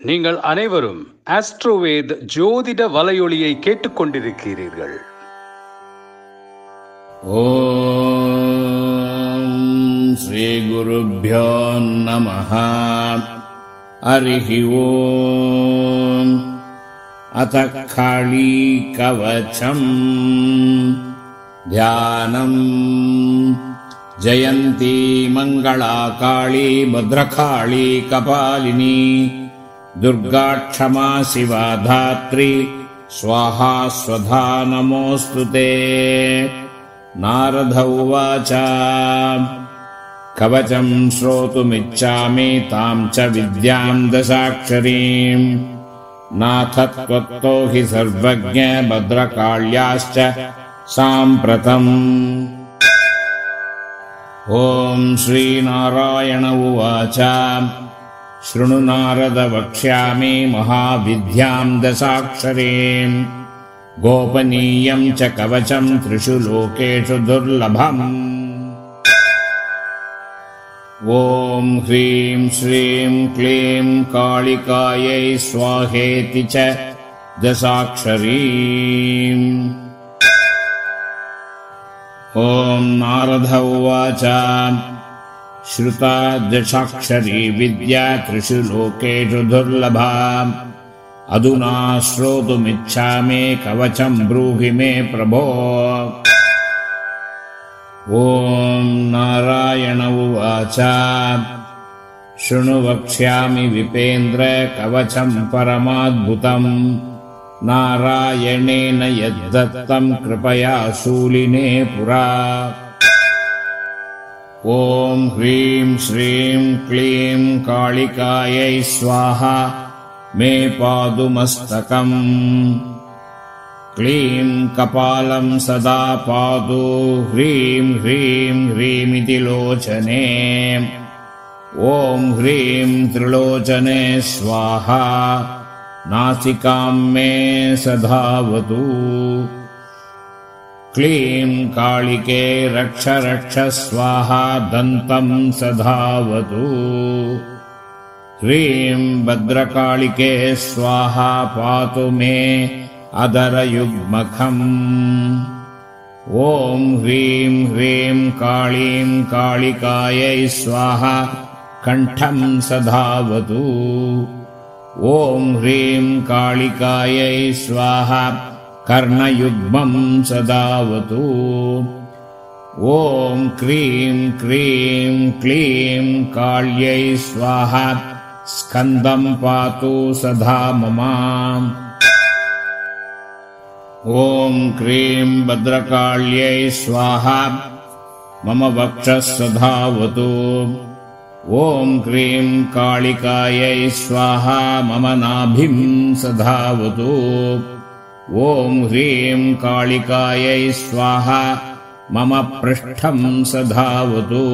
நீங்கள் அனைவரும் ஆஸ்ட்ரோவேத் ஜோதிட வலையொலியை கேட்டுக்கொண்டிருக்கிறீர்கள். ஓம் ஸ்ரீ குருபியோ நம ஹரி ஓம் அத காளி கவச்சம். தியானம் ஜெயந்தி மங்களா காளி பத்ரகாளி கபாலினி. दुर्गाक्षमा शिवा धात्री स्वाहा स्वधा नमोऽस्तु ते। नारद उवाच। कवचम् श्रोतुमिच्छामि ताम् च विद्याम् दशाक्षरीम्। नाथ त्वत्तो हि सर्वज्ञ भद्रकाल्याश्च साम्प्रतम्। ॐ श्रीनारायण उवाच शृणु नारद वक्ष्यामि महाविद्याम् दशाक्षरीम् गोपनीयम् च कवचम् त्रिषु लोकेषु दुर्लभम्। ॐ ह्रीं श्रीं क्लीं कालिकायै स्वाहेति च दशाक्षरीम् ॐ नारद उवाच श्रुता दशाक्षरी विद्या त्रिषु लोकेषु दुर्लभा। अधुना श्रोतुमिच्छामि कवचम् ब्रूहि मे प्रभो। ॐ नारायण उवाच। शृणु वक्ष्यामि विपेन्द्र कवचम् परमाद्भुतम् नारायणेन यद्दत्तम् कृपया शूलिने पुरा ॐ ह्रीं श्रीं क्लीं कालिकायै स्वाहा मे पादुमस्तकम्। क्लीं कपालम् सदा पादु ह्रीं ह्रीं ह्रीमिति लोचने। ॐ ह्रीं त्रिलोचने स्वाहा नासिकाम् मे सधावतु क्लीं कालिके रक्ष रक्ष स्वाहा दन्तम् सधावतु। ह्रीं भद्रकालिके स्वाहा पातु मे अदरयुग्मखम् ॐ ह्रीं ह्रीं काळीं कालिकायै स्वाहा कण्ठम् सधावतु। ॐ ह्रीं कालिकायै स्वाहा कर्णयुग्मम् सदावतु। ॐ क्रीं क्रीं क्लीं काल्यै स्वाहा स्कन्दम् पातु सदा मम। ॐ क्रीं भद्रकाल्यै स्वाहा मम वक्षः सधावतु। ॐ क्रीं कालिकायै स्वाहा मम नाभिम् सधावतु ॐ ह्रीं कालिकायै स्वाहा मम पृष्ठम् सधावतु।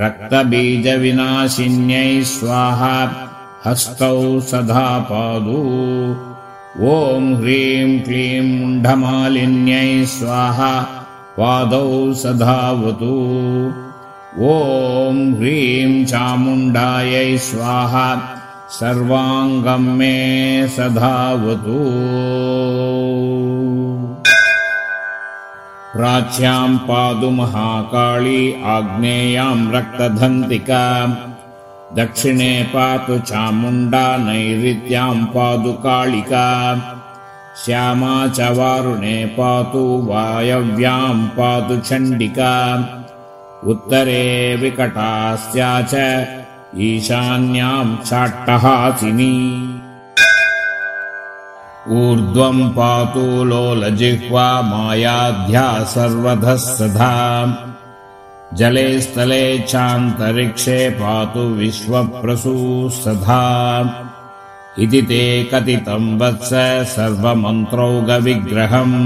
रक्तबीजविनाशिन्यै स्वाहा हस्तौ सदा पादु ॐ ह्रीं क्लीं मुण्डमालिन्यै स्वाहा पादौ सधावतु। ॐ ह्रीं चामुण्डायै स्वाहा सर्वाङ्गम् मे सधावतु। प्राच्याम् पादु महाकाली आग्नेयाम् रक्तधन्तिका दक्षिणे पातु चामुण्डा नैऋत्याम् पादु कालिका श्यामा च वारुणे पातु वायव्याम् पातु चण्डिका उत्तरे विकटास्या च ईशान्याम् चाट्टहासिनी ऊर्ध्वम् पातु लोलजिह्वा मायाध्या सर्वधः सदा जले स्थले चान्तरिक्षे पातु विश्वप्रसू सदा इति ते कथितं वत्स सर्वमन्त्रौगविग्रहम्।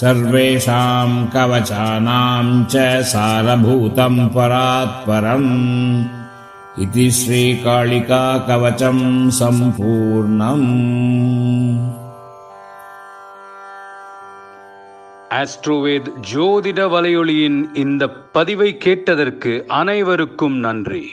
सर्वेषां कवचानां च सारभूतं परात्परम् इति श्रीकालिकाकवचं सम्पूर्णम् ஆஸ்ட்ரோவேத் ஜோதிட வலையொலியின் இந்த பதிவை கேட்டதற்கு அனைவருக்கும் நன்றி